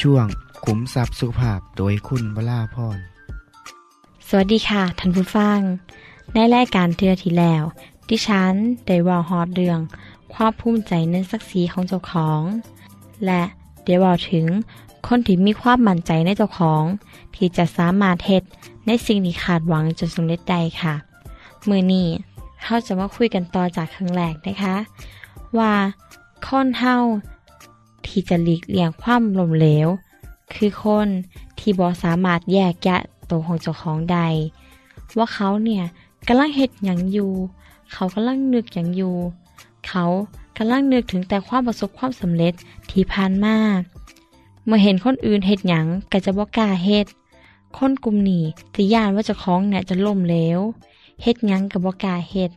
ช่วงขุมทรัพย์สุภาพโดยคุณวราพรสวัสดีค่ะท่านผู้ฟัง ในรายการเทือที่แล้ว ดิฉันได้ว่ฮอดเรื่อง ความภูมิใจในศักดิ์ศรีของเจ้าของ และได้เว่าถึงคนที่มีความมั่นใจในเจ้าของ ที่จะสามารถเฮ็ดในสิ่งที่ขาดหวังจนสำเร็จได้ค่ะ มือนี้เราจะมาคุยกันต่อจากครั้งแรกนะคะ ว่าคนเฮา ที่จะหลีกเลี่ยงความล้มเหลว คือคนที่บ่สามารถแยกแยะตัวของเจ้าของใด ว่าเขาเนี่ยกำลังเฮ็ดหยังอยู่ เขากำลังนึกหยังอยู่ เขากำลังนึกถึงแต่ความประสบความสำเร็จที่ผ่านมาเมื่อเห็นคนอื่นเฮ็ดหยังก็จะบ่กล้าเฮ็ดคนกลุ่มนี้สิย่านว่าเจ้าของเนี่ยจะล่มเหลวเฮ็ดหยังก็บ่กล้าเฮ็ด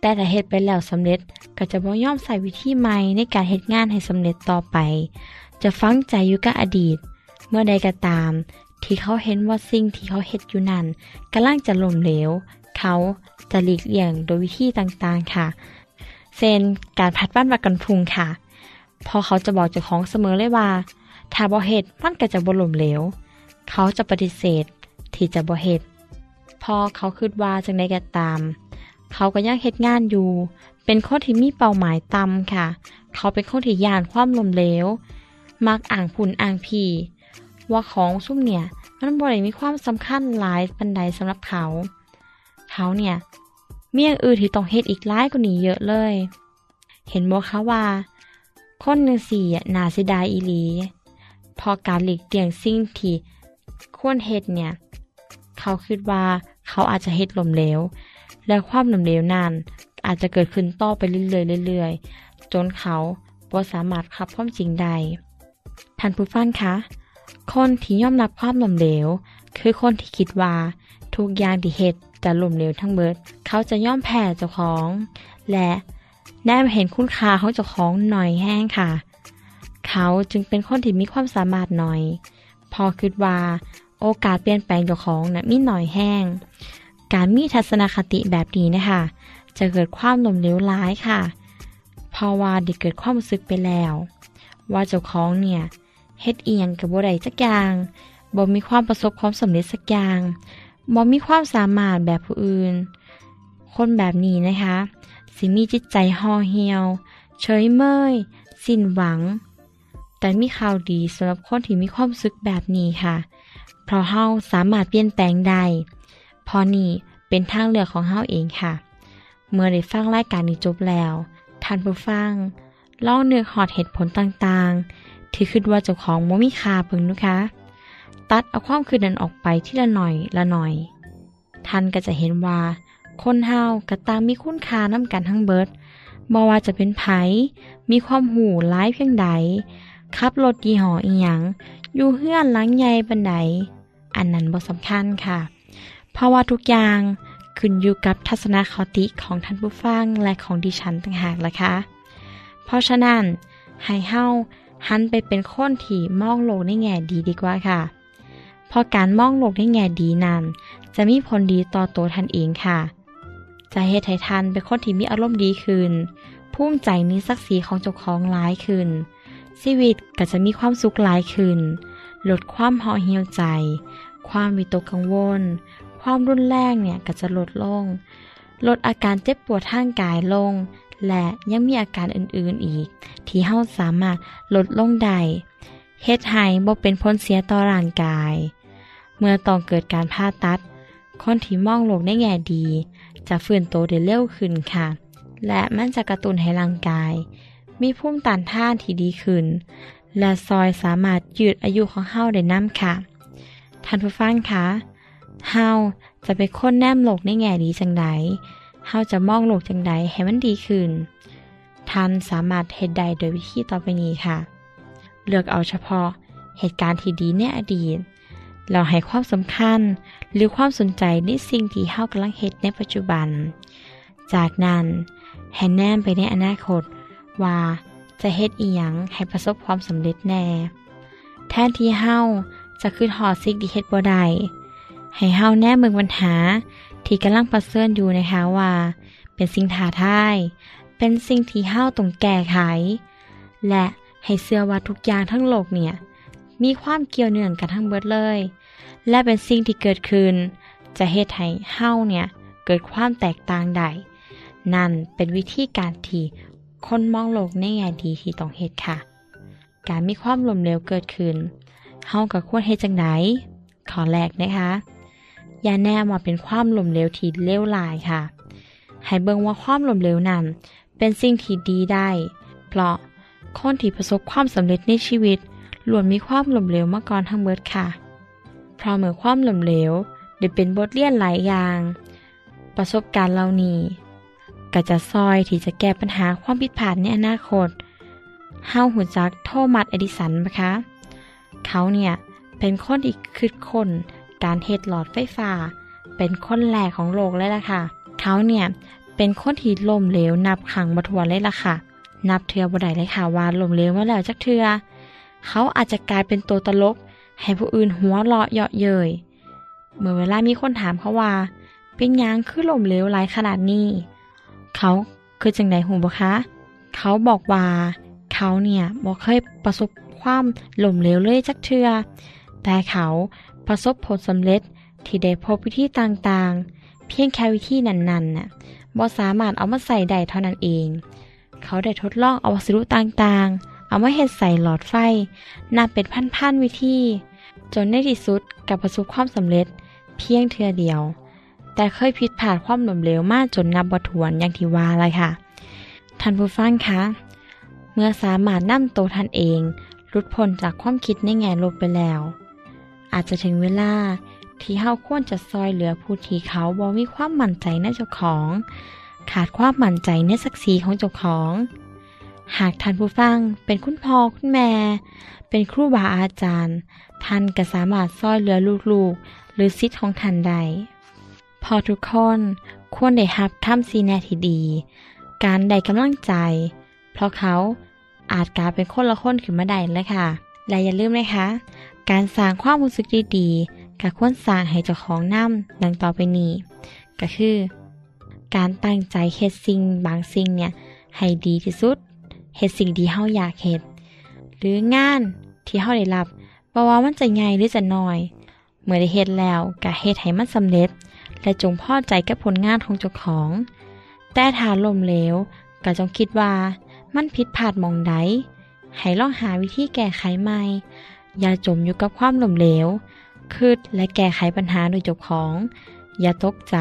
แต่ถ้าเฮ็ดไปแล้วสำเร็จก็จะบ่ยอมใส่วิธีใหม่ในการเฮ็ดงานให้สำเร็จต่อไป จะฟังใจอยู่กับอดีต เมื่อใดก็ตาม ที่เขาเห็นว่าสิ่งที่เขาเฮ็ดอยู่นั้นกำลังจะล่มเหลว เขาจะหลีกเลี่ยงโดยวิธีต่างๆค่ะเช่นการพัดบ้านวักกันพุงค่ะ พอเขาจะบอกเจ้าของเสมอเลยว่า ถ้าบ่เฮ็ดมันก็จะบ่ล่มเหลว เขาจะปฏิเสธ ที่จะบ่เฮ็ดพอเขาคิดว่าจังไดก็ตาม เขาก็ยังเฮ็ดงานอยู่ เป็นคนที่มีเป้าหมายต่ำค่ะ เขาเป็นคนที่ยานความล้มเหลว มักอ่างผุนอ่างพีว่าของซุ่มเนี่ย มันบ่ได้มีความสำคัญหลายปันใดสำหรับเขา เขาเนี่ยมีอย่างอื่นที่ต้องเฮ็ดอีกหลายกว่านี้เยอะเลย เห็นบ่คะว่า คนหนึ่งสี่อะน่าเสียดายอีหลี พอการหลีกเลี่ยงสิ่งที่ควรเฮ็ดเนี่ย เขาคิดว่าเขาอาจจะเฮ็ดลมเหลว และความล้มเหลวนั้นอาจจะเกิดขึ้นต่อไปเรื่อยๆเรื่อยๆ จนเขาบ่สามารถขับความจริงได้ท่านผู้ฟังคะ คนที่ยอมรับความล้มเหลว คือคนที่คิดว่าทุกอย่างที่เฮ็ดจะล้มเหลวทั้งเบิด เขาจะย่อมแพ้เจ้าของ และได้มาเห็นคุณค่าของเจ้าของหน่อยแห้งค่ะ เขาจึงเป็นคนที่มีความสามารถหน่อย พอคิดว่า โอกาสเปลี่ยนแปลงเจ้าของนะ่ะมีหน่อยแห้ง การมีทัศนคติแบบนี้นะคะ จะเกิดความหลมเหลวร้ายค่ะ เพราะว่าได้เกิดความรู้สึกไปแล้ว ว่าเจ้าของเนี่ยเฮ็ดเอียงกับบ่ได้สักอย่างบ่มีความประสบความสำเร็จสักอย่างบ่มีความสามารถแบบผู้อื่น คนแบบนี้นะคะ สิมีจิตใจห่อเหี่ยว เฉยเมย สิ้นหวัง แต่มีข่าวดีสำหรับคนที่มีความรู้สึกแบบนี้ค่ะ เพราะเฮาสามารถเปลี่ยนแปลงได้ พอนี่เป็นทางเลือกของเฮาเองค่ะ เมื่อได้ฟังรายการนี้จบแล้ว ท่านผู้ฟังลองเนือหอดเหตุผลต่างๆ ที่คิดว่าเจ้าของบ่มีคาเพิ่งนะคะ ตัดเอาความคืนนั้นออกไปที่ละหน่อยละหน่อย ท่านก็จะเห็นว่า คนเฮากระตางมีคุณค่าน้ำกันทั้งเบิดบ่ว่าจะเป็นไผมีความหูร้ายเพียงใดขับรถยี่ห้ออีหยังอยู่เฮือนหลังใหญ่บันได อันนั้นบ่สำคัญค่ะ เพราะว่าทุกอย่างขึ้นอยู่กับทัศนคติของท่านผู้ฟังและของดิฉันต่างหากล่ะค่ะเพราะฉะนั้นให้เฮาหันไปเป็นคนที่มองโลกในแง่ดีดีกว่าค่ะ เพราะการมองโลกในแง่ดีนั้น จะมีผลดีต่อตัวท่านเองค่ะ จะเฮ็ดให้ท่านเป็นคนที่มีอารมณ์ดีขึ้นภูมิใจในศักดิ์ศรีของเจ้าของหลายขึ้น ชีวิตก็จะมีความสุขหลายขึ้น ลดความห่อเหี่ยวใจ ความวิตกกังวล ความรุนแรงเนี่ยก็จะลดลง ลดอาการเจ็บปวดทางกายลง และยังมีอาการอื่นๆอีก ที่เฮาสามารถลดลงได้เฮ็ดให้บ่เป็นผลเสียต่อร่างกาย เมื่อต้องเกิดการผ่าตัด คนที่มองโลกในแง่ดี จะฟื้นโตได้เร็วขึ้นค่ะ และมันจะกระตุ้นให้ร่างกาย มีภูมิต้านทานที่ดีขึ้น และซอยสามารถยืดอายุของเฮาได้น้ำค่ะ ท่านผู้ฟังคะ เฮาจะเป็นคนแนมโลกในแง่ดีจังไดเฮาจะมองโลกจังไดให้มันดีขึ้น ท่านสามารถเฮ็ดได้โดยวิธีต่อไปนี้ค่ะ เลือกเอาเฉพาะเหตุการณ์ที่ดีในอดีต เราให้ความสำคัญหรือความสนใจในสิ่งที่เฮากำลังเฮ็ดในปัจจุบัน จากนั้นให้แนมไปในอนาคตว่าจะเฮ็ดอีหยังให้ประสบความสำเร็จแน่ แทนที่เฮาจะขึ้นหอดสิ่งที่เฮ็ดบ่ได้ ให้เฮาแนมเมืองปัญหา ที่กำลังประเสริญอยู่นะคะว่า เป็นสิ่งท้าทาย เป็นสิ่งที่เฮาต้องแก้ไข และให้เชื่อว่าทุกอย่างทั้งโลกเนี่ย มีความเกี่ยวเนื่องกันทั้งเบิดเลย และเป็นสิ่งที่เกิดขึ้น จะเฮ็ดให้เฮาเนี่ย เกิดความแตกต่างได้นั่นเป็นวิธีการที่คนมองโลกในแง่ดีที่ต้องเฮ็ดค่ะ การมีความลมเหลวเกิดขึ้นเฮาก็ควรเฮ็ดจังไดขอแรกนะคะ อย่าแนมว่าเป็นความหล้มเหลวที่เลวร้ายค่ะ ให้เบิ่งว่าความหล้มเหลวนั้น เป็นสิ่งที่ดีได้ เพราะคนที่ประสบความสำเร็จในชีวิตล้วนมีความหล้มเหลวมาก่อนทั้งเบิดค่ะเพราะเมื่อความหล้มเหลวได้เป็นบทเรียนหลายอย่าง ประสบการณ์เหล่านี้ก็จะซอยที่จะแก้ปัญหาความผิดพลาดในอนาคตเฮาหูจักโทมัสเอดิสันไหมคะ เขาเนี่ยเป็นคนที่คิดคน การเฮ็ดหลอดไฟฟ้า เป็นคนแรกของโลกเลยล่ะค่ะ เขาเนี่ยเป็นคนที่ล่มเหลวนับขังมาทวนเลยล่ะค่ะ นับเทือบ่ได้เลยค่ะว่าล่มเหลวมาแล้วจักเทือ เขาอาจจะกลายเป็นตัวตลก ให้ผู้อื่นหัวเราะเยาะเย้ยเมื่อเวลามีคนถามเขาว่า เป็นยังคือล่มเหลวหลายขนาดนี้ เขาคือจังไดหูบ่คะ เขาบอกว่าเขาเนี่ยบ่เคยประสบความล่มเหลวเลยจักเทือ แต่เขา ประสบผลสำเร็จที่ได้พบวิธีต่างๆ เพียงแค่วิธีนั้นๆน่ะบ่สามารถเอามาใส่ได้เท่านั้นเอง เขาได้ทดลองเอาวัสดุต่างๆ เอามาเฮ็ดใส่หลอดไฟนับเป็นพันๆวิธี จนในที่สุดกับประสบความสำเร็จเพียงเทือเดียว แต่เคยผิดพลาดความหล้มเหลวมากจนนับบ่ถ้วนอย่างที่ว่าเลยค่ะ ท่านผู้ฟังคะเมื่อสามารถนำตัวท่านเองหลุดพ้นจากความคิดในแง่ลบไปแล้ว อาจจะถึงเวลา ที่เฮาควรจะซอยเหลือผู้ที่เขาบ่มีความมั่นใจในเจ้าของ ขาดความมั่นใจในศักดิ์ศรีของเจ้าของ หากท่านผู้ฟังเป็นคุณพ่อคุณแม่ เป็นครูบาอาจารย์ ท่านก็สามารถซอยเหลือลูกๆ หรือสิทของท่านได้พอทุกคนควรได้รับคำซีแนที่ดี การได้กำลังใจ เพราะเขาอาจกลายเป็นคนละคนขึ้นมาได้เลยค่ะ และอย่าลืมนะคะ การสร้างความรู้สึกดีๆกับควรสร้างให้เจ้าของน้ำดังต่อไปนี้ ก็คือ การตั้งใจเฮ็ดสิ่งบางสิ่งเนี่ยให้ดีที่สุดเฮ็ดสิ่งที่เฮาอยากเฮ็ดหรืองานที่เฮาได้รับบ่ว่ามันจะใหญ่หรือจะน้อย เมื่อได้เฮ็ดแล้วก็เฮ็ดให้มันสำเร็จ และจงพอใจกับผลงานของเจ้าของ แต่ถ้าล้มเหลวก็จงคิดว่ามันผิดพลาดหมองใดให้ลองหาวิธีแก้ไขใหม่ อย่าจมอยู่กับความล้มเหลวคิดและแก้ไขปัญหาโดยจ้าของ อย่าตกใจ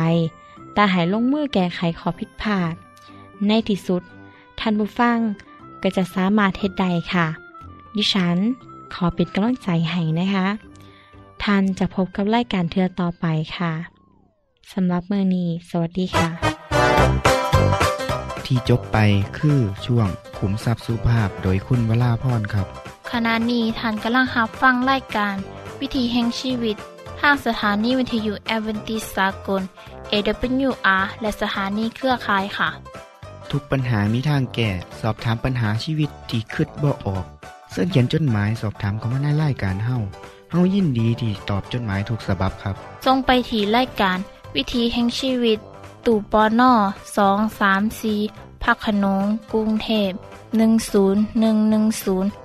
แต่ให้ลงมือแก้ไขขอผิดพลาด ในที่สุด ท่านผู้ฟังก็จะสามารถเฮ็ดได้ค่ะ ดิฉัน ขอเป็นกำลังใจให้นะคะ ท่านจะพบกับรายการเทือต่อไปค่ะสำหรับเมื่อนี้ สวัสดีค่ะ ที่จบไปคือช่วงขุมทรัพย์สุภาพโดยคุณวราพรครับ ขณะนี้ท่านกำลังรับฟังรายการ วิถีแห่งชีวิตทางสถานีวิทยุแอเวนติสากล AWR และสถานีเครือข่ายค่ะ ทุกปัญหามีทางแก้ สอบถามปัญหาชีวิตที่คิดบ่ออก เสินเขียนจดหมายสอบถามเข้ามาในรายการเฮาเฮายินดีที่ตอบจดหมายถูกสาบับครับทรงไปถีรายการ วิธีแห่งชีวิต ตู่ปอน่อสองสามสีพักขนงกรุงเทพ10110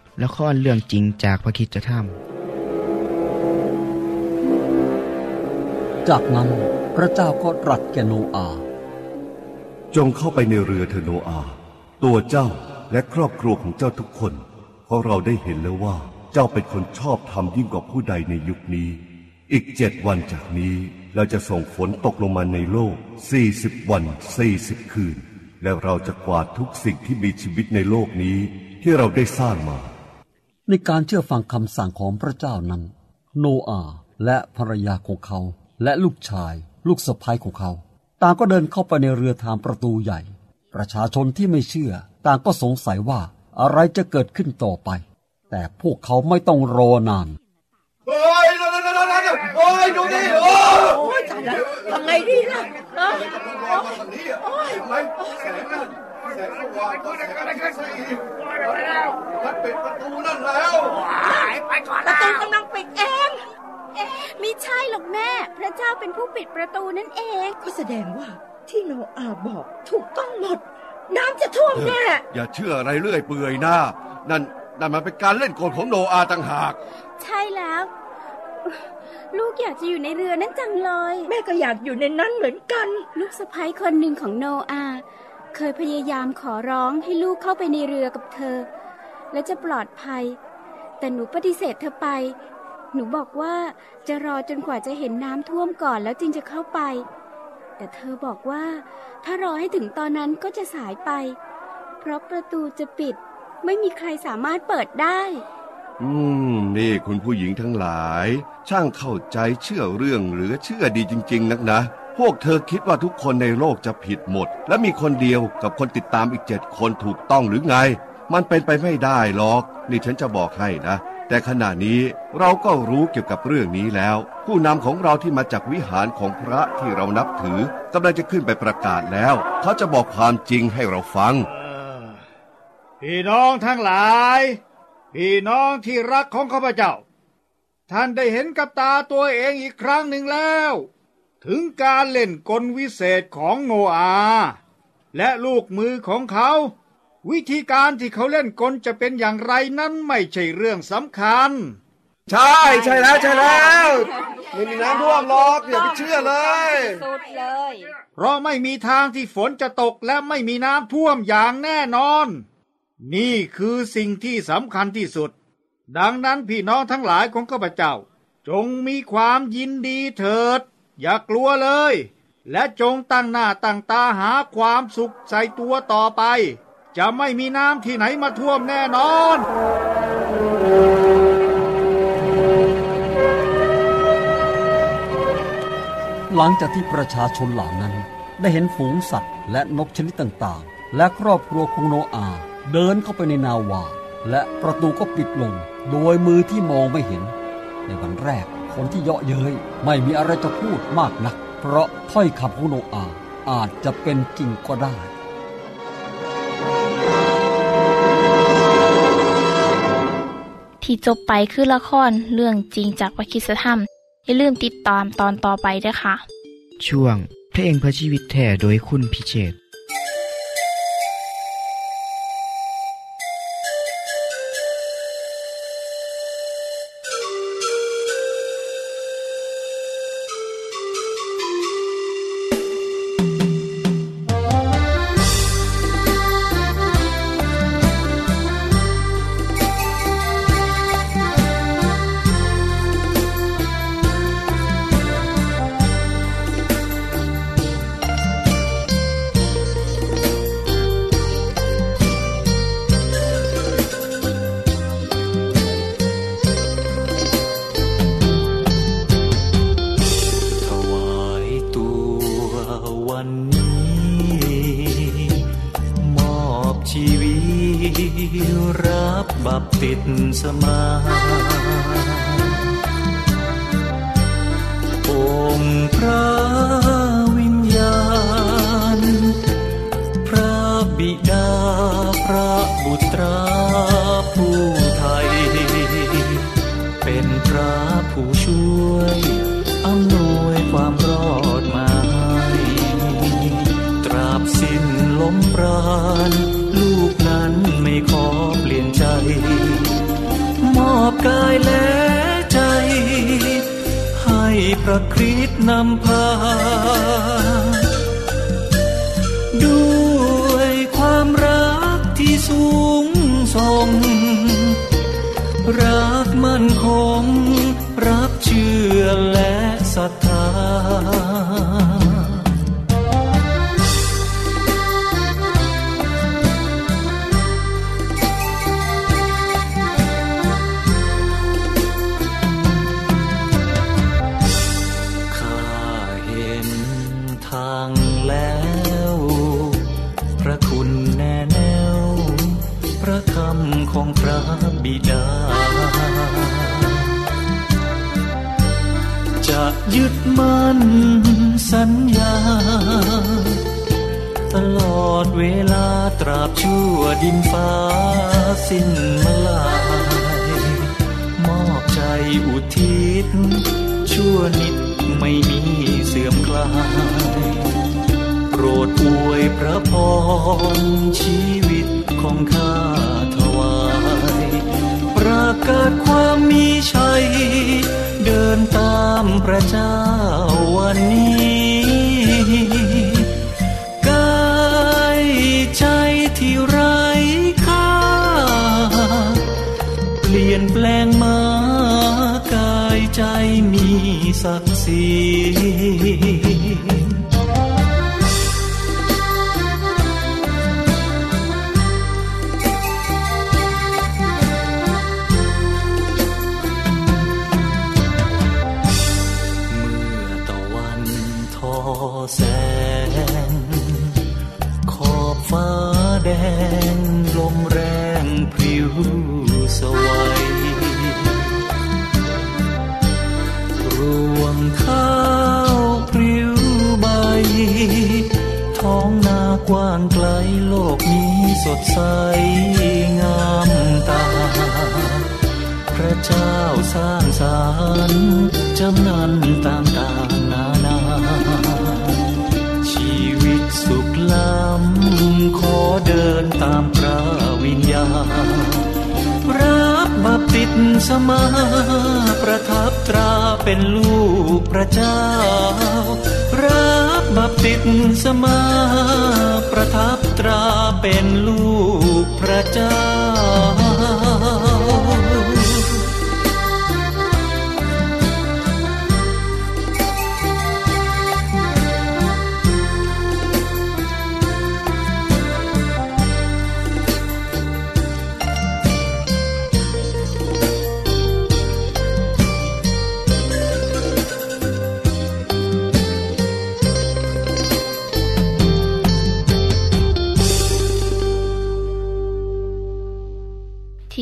ละครเรื่องจริงจากพระคิดจะทจากนั้นพระเจ้าก็ตรัสแก่โนอาห์จงเข้าไปในเรือเถอะโนอาห์ตัวเจ้าและครอบครัวของเจ้าทุกคน เพราะเราได้เห็นแล้วว่าเจ้าเป็นคนชอบธรรมยิ่งกว่าผู้ใดในยุคนี้ อีกเจ็ดวันจากนี้เราจะส่งฝนตกลงมาในโลกสี่สิบวันสี่สิบคืน และเราจะกวาดทุกสิ่งที่มีชีวิตในโลกนี้ที่เราได้สร้างมา ในการเชื่อฟังคำสั่งของพระเจ้านั้น โนอาและภรรยาของเขา และลูกชาย ลูกสะพ้ายของเขา ต่างก็เดินเข้าไปในเรือทางประตูใหญ่ ประชาชนที่ไม่เชื่อ ต่างก็สงสัยว่าอะไรจะเกิดขึ้นต่อไป แต่พวกเขาไม่ต้องรอนานโอ้ยนั่นนั่นนั่นนั่นโอ้ยดูดิโอ้ยตายแล้วทำไงดีล่ะโอ้ยไม่ แสงนั่นแสงสว่างก็ได้ก็ได้แค่สี่แล้วมันปิดประตูนั่นแล้วไปก่อนประตูกำลังปิดเองเอ๊ะไม่ใช่หรอกแม่ พระเจ้าเป็นผู้ปิดประตูนั่นเอง ก็แสดงว่าที่โนอาห์บอกถูกต้องหมด น้ำจะท่วมแน่อย่าเชื่ออะไรเรื่อยเปื่อยนะนั่นนั่นมันเป็นการเล่นกลของโนอาห์ต่างหาก ใช่แล้ว ลูกอยากจะอยู่ในเรือนั่นจังเลย แม่ก็อยากอยู่ในนั้นเหมือนกัน ลูกสะใภ้คนหนึ่งของโนอาห์ เคยพยายามขอร้องให้ลูกเข้าไปในเรือกับเธอ และจะปลอดภัย แต่หนูปฏิเสธเธอไป หนูบอกว่าจะรอจนกว่าจะเห็นน้ำท่วมก่อนแล้วจึงจะเข้าไป แต่เธอบอกว่า ถ้ารอให้ถึงตอนนั้นก็จะสายไป เพราะประตูจะปิด ไม่มีใครสามารถเปิดได้ อืม นี่คุณผู้หญิงทั้งหลาย ช่างเข้าใจเชื่อเรื่องเหลือเชื่อดีจริง ๆ นักนะ พวกเธอคิดว่าทุกคนในโลกจะผิดหมด และมีคนเดียวกับคนติดตามอีกเจ็ดคนถูกต้องหรือไง มันเป็นไปไม่ได้หรอก นี่ฉันจะบอกให้นะ แต่ขณะนี้เราก็รู้เกี่ยวกับเรื่องนี้แล้ว ผู้นำของเราที่มาจากวิหารของพระที่เรานับถือกำลังจะขึ้นไปประกาศแล้ว เขาจะบอกความจริงให้เราฟังพี่น้องทั้งหลาย พี่น้องที่รักของข้าพเจ้า ท่านได้เห็นกับตาตัวเองอีกครั้งหนึ่งแล้ว ถึงการเล่นกลวิเศษของโนอาห์และลูกมือของเขา วิธีการที่เขาเล่นกลจะเป็นอย่างไรนั้นไม่ใช่เรื่องสำคัญ ใช่ใช่แล้วใช่แล้วไม่มีน้ำท่วมหรอกอย่าไปเชื่อเลย สุดเลย เพราะไม่มีทางที่ฝนจะตกและไม่มีน้ำท่วมอย่างแน่นอน นี่คือสิ่งที่สำคัญที่สุด ดังนั้นพี่น้องทั้งหลายของข้าพเจ้า จงมีความยินดีเถิด อย่ากลัวเลย และจงตั้งหน้าตั้งตาหาความสุขใส่ตัวต่อไป จะไม่มีน้ำที่ไหนมาท่วมแน่นอน หลังจากที่ประชาชนเหล่านั้น ได้เห็นฝูงสัตว์และนกชนิดต่างๆ และครอบครัวของโนอาเดินเข้าไปในนาวา และประตูก็ปิดลง โดยมือที่มองไม่เห็น ในวันแรก คนที่เยาะเย้ยไม่มีอะไรจะพูดมากนัก เพราะถ้อยคำของโนอาห์อาจจะเป็นจริงก็ได้ที่จบไปคือละครเรื่องจริงจากวิคิสธรรม อย่าลืมติดตามตอนต่อไปด้วยค่ะ ช่วงเพลงเพื่อชีวิตแท่โดยคุณพิเชษ บิดาพระบุตราผู้ไทย เป็นพระผู้ช่วยอำนวยความรอดมาให้ตราบสิ้นลมปราณ ลูกนั้นไม่ขอเปลี่ยนใจ มอบกายและใจ ให้พระคริสต์นำพาด้ สูงส่ง รักมั่นคง รักเชื่อและศรัทธา ของพระบิดา จะยึดมั่นสัญญา ตลอดเวลาตราบชั่วดินฟ้าสิ้นมลาย มอบใจอุทิศ ชั่วนิดไม่มีเสื่อมคลายโปรดอวยพระพรชีวิตของข้า ประกาศความมีชัย เดินตามพระเจ้าวันนี้กายใจที่ไร้ค่าเปลี่ยนแปลงมากายใจมีศักดิ์ศรี สมาประทับตราเป็นลูกพระเจ้า รับบัพติศมาประทับตราเป็นลูกพระเจ้า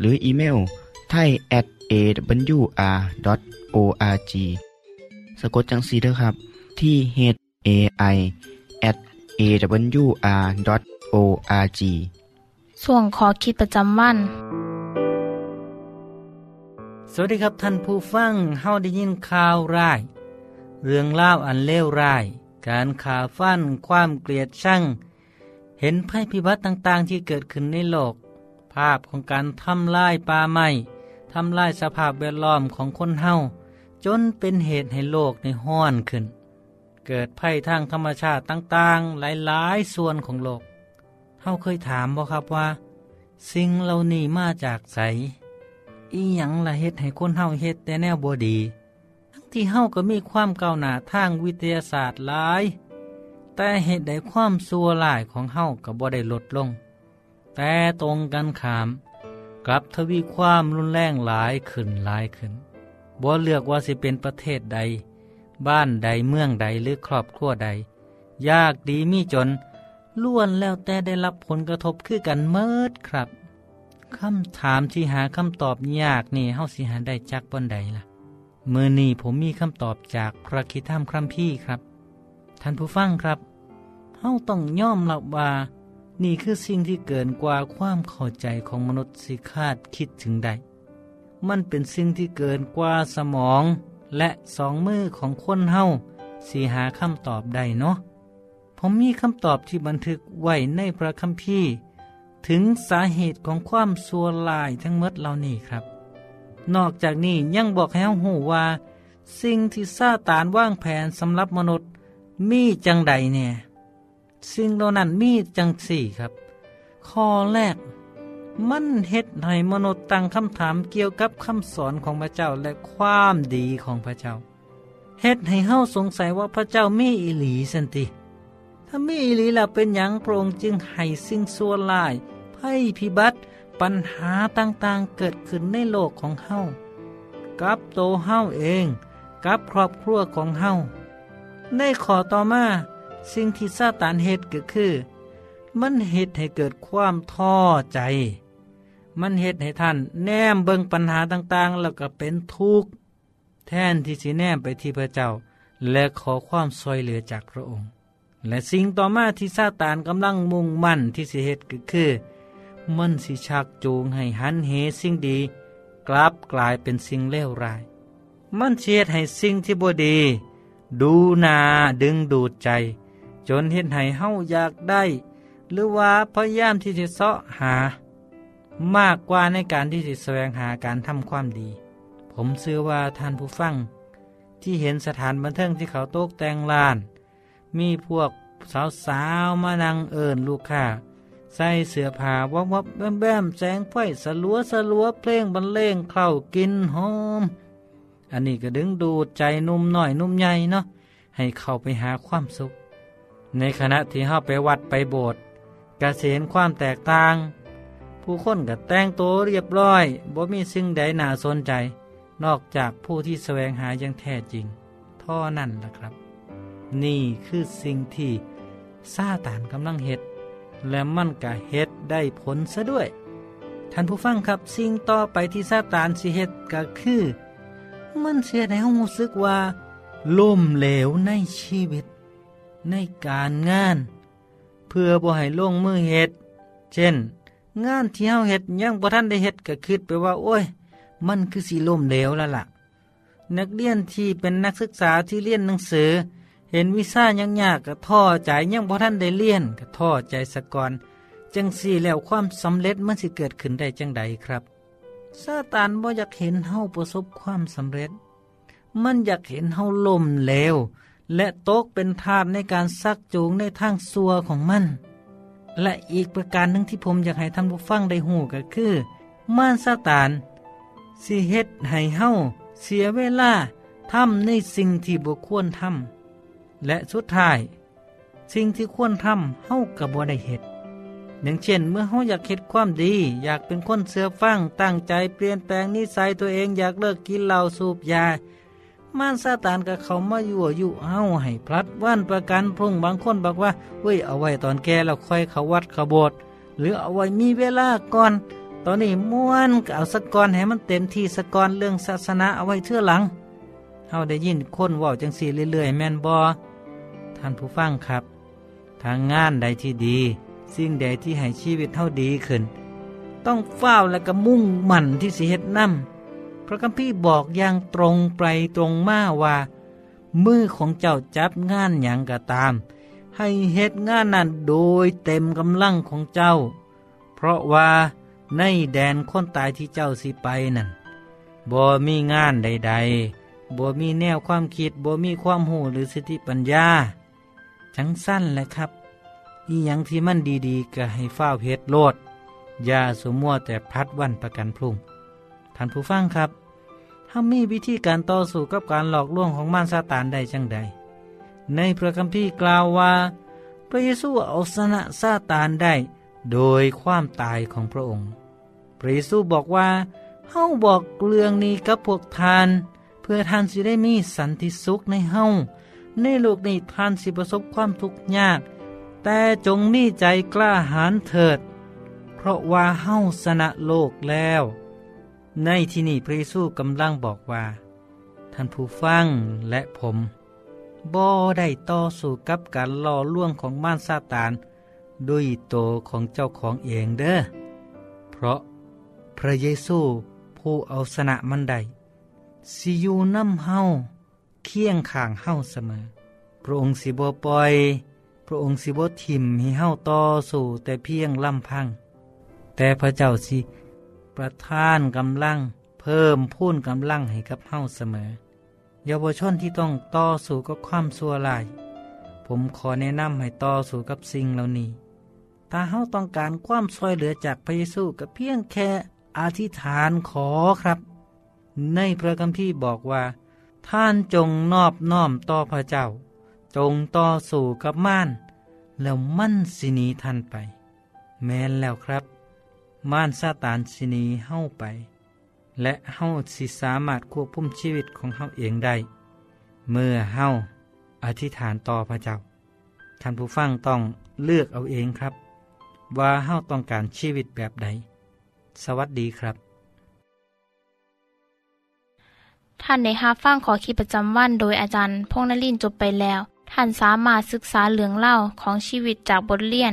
หรืออีเมลไทย at awr.org สะกดจังสีเด้อครับ ที่ h a i at awr.org ส่วนขอคิดประจำวัน สวัสดีครับท่านผู้ฟังเฮาได้ยินข่าวร้าย เรื่องเล่าวอันเลวร้าย การขาฟันความเกลียดชัง เห็นภัยพิบัติต่างๆ ที่เกิดขึ้นในโลก ภาพของการทำลายป่าไม้ทำลายสภาพแวดล้อมของคนเฮาจนเป็นเหตุให้โลกในห้อนขึ้น เกิดภัยทางธรรมชาติต่างๆ หลายๆ ส่วนของโลกเฮาเคยถามบ่ครับว่า สิ่งเหล่านี้มาจากไสอีหยังละเฮ็ดให้คนเฮาเฮ็ดแต่แนวบ่ดี ทั้งที่เฮาก็มีความก้าวหน้าทางวิทยาศาสตร์หลาย แต่เหตุใดความซัวหลายของเฮาก็บ่ได้ลดลง แต่ตรงกันขาม กลับทวีความรุนแรงหลายขึ้นหลายขึ้นบ่เลือกว่าสิเป็นประเทศใด บ้านใดเมืองใดหรือครอบครัวใด ยากดีมีจนล้วนแล้วแต่ได้รับผลกระทบคือกันเมิดครับคำถามที่หาคำตอบยากนี่เฮาสิหาได้จากบนใดล่ะเมื่อนี้ผมมีคำตอบจากพระคิดธรรมครัมพี่ครับ ท่านผู้ฟังครับเฮาต้องย่อมรับว่า นี่คือสิ่งที่เกินกว่าความเข้าใจของมนุษย์สิคาดคิดถึงได้มันเป็นสิ่งที่เกินกว่าสมอง และสองมือของคนเฮาสีหาคำตอบได้เนาะผมมีคำตอบที่บันทึกไว้ในพระคัมภีร์ถึงสาเหตุของความสัวลายทั้งหมดเหล่านี้ครับ นอกจากนี้ยังบอกให้เฮาหูว่า สิ่งที่ซาตานว่างแผนสำหรับมนุษย์มีจังใดเนี่ย สิ่งเหล่านั้นมีจังสี่ครับ ข้อแรก มันเฮ็ดให้มนุษย์ตั้งคำถามเกี่ยวกับคำสอนของพระเจ้าและความดีของพระเจ้าเฮ็ดให้เฮาสงสัยว่าพระเจ้ามีอิหลีสันติ ถ้ามีอิหลีแล้วเป็นหยังพระองค์จึงให้สิ่งซัวลายภัยพิบัติปัญหาต่างๆเกิดขึ้นในโลกของเฮากับโตเฮาเอง กับครอบครัวของเฮาในข้อต่อมา สิ่งที่ซาตานเหตุก็คือ มันเหตุให้เกิดความท้อใจ มันเหตุให้ท่านแนมเบิงปัญหาต่างๆ แล้วก็เป็นทุกข์แทนที่สิแนมไปที่พระเจ้า และขอความซอยเหลือจากพระองค์ และสิ่งต่อมาที่ซาตานกำลังมุ่งมั่นที่สิเหตุก็คือ มันสิชักจูงให้หันเหสิ่งดี กลับกลายเป็นสิ่งเลวร้าย มันเชียดให้สิ่งที่บดี ดูนาดึงดูดใจ จนเห็นให้เฮาอยากได้ หรือว่าพยายามที่จะเสาะหา มากกว่าในการที่จะแสวงหาการทำความดี ผมเชื่อว่าท่านผู้ฟัง ที่เห็นสถานบันเทิงที่เขาโต๊กแต่งลาน มีพวกสาวๆมานั่งเอิญลูกค้าใส่เสื้อผ้าวับวับแบมแบมแสงไฟสลัวสลัวเพลงบรรเลงเข้ากินหอม อันนี้ก็ดึงดูดใจนุ่มหน่อยนุ่มใหญ่เนาะให้เข้าไปหาความสุข ในขณะที่เข้าไปวัดไปโบสถ์กเห็นความแตกต่าง ผู้คนก็แต่งตัวเรียบร้อยบ่มีสิ่งใดน่าสนใจ นอกจากผู้ที่แสวงหาอย่างแท้จริงท่อนั่นล่ะครับ นี่คือสิ่งที่ซาตานกำลังเฮ็ดและมันก็เฮ็ดได้ผลซะด้วย ท่านผู้ฟังครับ สิ่งต่อไปที่ซาตานสิเฮ็ดก็คือ มันเสียในห้องรู้สึกว่าล่มเหลวในชีวิต ในการงาน เพื่อบ่ให้ลงมือเฮ็ดเช่น งานที่เฮาเฮ็ดยังบ่ทันได้เฮ็ดก็คิดไปว่า โอ้ย มันคือสิล่มเหลวแล้วล่ะ นักเรียนที่เป็นนักศึกษาที่เรียนหนังสือ เห็นวิซ่ายังยากก็ท้อใจยังบ่ทันได้เรียนก็ท้อใจสะก่อนจังสี่แล้วความสำเร็จมันสิเกิดขึ้นได้จังใดครับซาตานบ่อยากเห็นเฮาประสบความสำเร็จ มันอยากเห็นเฮาล่มเหลว และตกเป็นทาสในการซักจูงในทางซัวของมัน และอีกประการหนึ่งที่ผมอยากให้ท่านผู้ฟังได้หูก็คือม่านซาตานสิเฮ็ดให้เฮาเสียเวลาทำในสิ่งที่บ่ควรทำและสุดท้าย สิ่งที่ควรทำเฮาก็บ่ได้เฮ็ดอย่างเช่น เมื่อเฮาอยากเฮ็ดความดี อยากเป็นคนเสือฟังตั้งใจเปลี่ยนแปลงนิสัยตัวเองอยากเลิกกินเหล้าสูบยา ม่านซาตานก็เขามายั่วยุเฮาให้พลัดวันประกันพรุ่งบางคนบอกว่าเว้ยเอาไว้ตอนแก่แล้วค่อยเขาวัดขบสถ์หรือเอาไว้มีเวลาก่อน ตอนนี้ม้วนก็เอาสกก่อนให้มันเต็มที่สกก่อนเรื่องศาสนาเอาไว้เทื่อหลังเฮาได้ยินคนว้าจังซี่เรื่อยๆ แม่นบ่ท่านผู้ฟังครับ ทางงานใดที่ดี สิ่งใดที่ให้ชีวิตเฮาดีขึ้น ต้องเฝ้าและก็มุ่งมั่นที่สิเฮ็ดนำพ ระคัมภีร์บอกอย่างตรงไปตรงมาว่า มือของเจ้าจับงานอย่างก็ตาม ให้เฮ็ดงานนั้นโดยเต็มกำลังของเจ้า เพราะว่าในแดนคนตายที่เจ้าสิไปนั่นบ่มีงานใด ๆบ่มีแนวความคิดบ่มีความหูหรือสติปัญญาจังสั้นแหละครับอีหยังที่มันดีๆ ก็ให้เฝ้าเพชรโลดอย่าสมัวแต่พัดวันประกันพรุ่ง ท่านผู้ฟังครับเฮามีวิธีการต่อสู้กับการหลอกลวงของมารซาตานได้จังใด ในพระคัมภีร์กล่าวว่า พระเยซูเอาชนะซาตานได้โดยความตายของพระองค์ พระเยซูบอกว่าเฮาบอกเรื่องนี้กับพวกทาน เพื่อท่านสิได้มีสันติสุขในเฮาในโลกนี้ท่านสิประสบความทุกข์ยาก แต่จงมีใจกล้าหาญเถิด เพราะว่าเฮาชนะโลกแล้ว ในที่นี้พระเยซูกำลังบอกว่า ท่านผู้ฟังและผมบ่ได้ต่อสู้กับการล่อลวงของม่ารซาตานด้วยโตของเจ้าของเองเด้อเพราะพระเยซูผู้เอาชนะมันได้สิอยู่น้ำเฮาเคียงข้างเฮาเสมอ พระองค์สิบ่ปล่อย พระองค์สิบ่ทิมให้เฮาต่อสู้แต่เพียงลำพัง แต่พระเจ้าสิ ประทานกำลัง เพิ่มพูนกำลังให้กับเฮาเสมอ เยาวชนที่ต้องต่อสู้กับความชั่วร้าย ผมขอแนะนำให้ต่อสู้กับสิ่งเหล่านี้ถ้าเฮาต้องการความช่วยเหลือจากพระเยซูก็เพียงแค่อธิษฐานขอครับ ในพระคัมภีร์บอกว่า ท่านจงนอบน้อมต่อพระเจ้า จงต่อสู้กับม่าน แล้วมั่นสินีท่านไป แม้นแล้วครับ ม่านซาตานสินีเฮาไป และเฮาสิสามารถควบคุมชีวิตของเฮาเองได้ เมื่อเฮาอธิษฐานต่อพระเจ้า ท่านผู้ฟังต้องเลือกเอาเองครับ ว่าเฮาต้องการชีวิตแบบใด สวัสดีครับ ท่านในฮับฟั่งขอคิดประจำวันโดยอาจารย์พงนลินจบไปแล้ว ท่านสามารถศึกษาเหลืองเล่าของชีวิตจากบทเรียน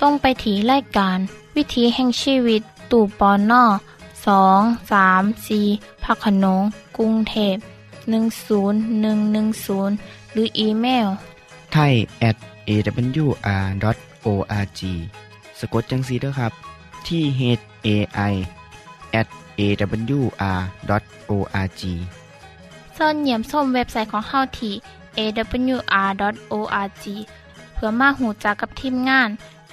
ส่งไปถีรายการ วิถีแห่งชีวิต ตู่ปอนนอสองสามสีพักขนงกรุงเทพ10110 หรืออีเมลไทย at awr.org สะกดจังสีด้วยครับ ที่ h a i at awr.org ส่วนเหยี่ยมส้มเว็บไซต์ของเฮาที่ awr.org เพื่อมาหูจักกับทีมงาน